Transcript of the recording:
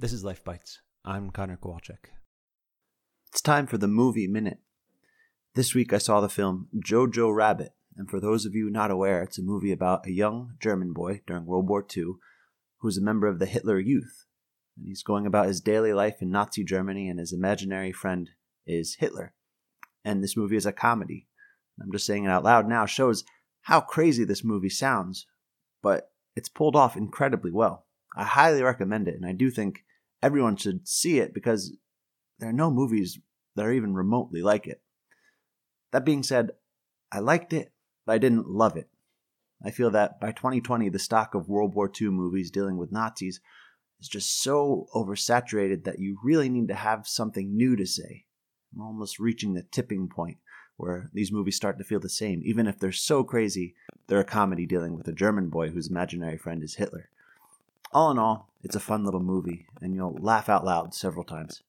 This is Life Bites. I'm Connor Kowalczyk. It's time for the movie minute. This week I saw the film Jojo Rabbit, and for those of you not aware, it's a movie about a young German boy during World War II who's a member of the Hitler Youth. And he's going about his daily life in Nazi Germany, and his imaginary friend is Hitler. And this movie is a comedy. I'm just saying it out loud now, shows how crazy this movie sounds, but it's pulled off incredibly well. I highly recommend it, and I do think everyone should see it because there are no movies that are even remotely like it. That being said, I liked it, but I didn't love it. I feel that by 2020, the stock of World War II movies dealing with Nazis is just so oversaturated that you really need to have something new to say. I'm almost reaching the tipping point where these movies start to feel the same. Even if they're so crazy, they're a comedy dealing with a German boy whose imaginary friend is Hitler. All in all, it's a fun little movie, and you'll laugh out loud several times.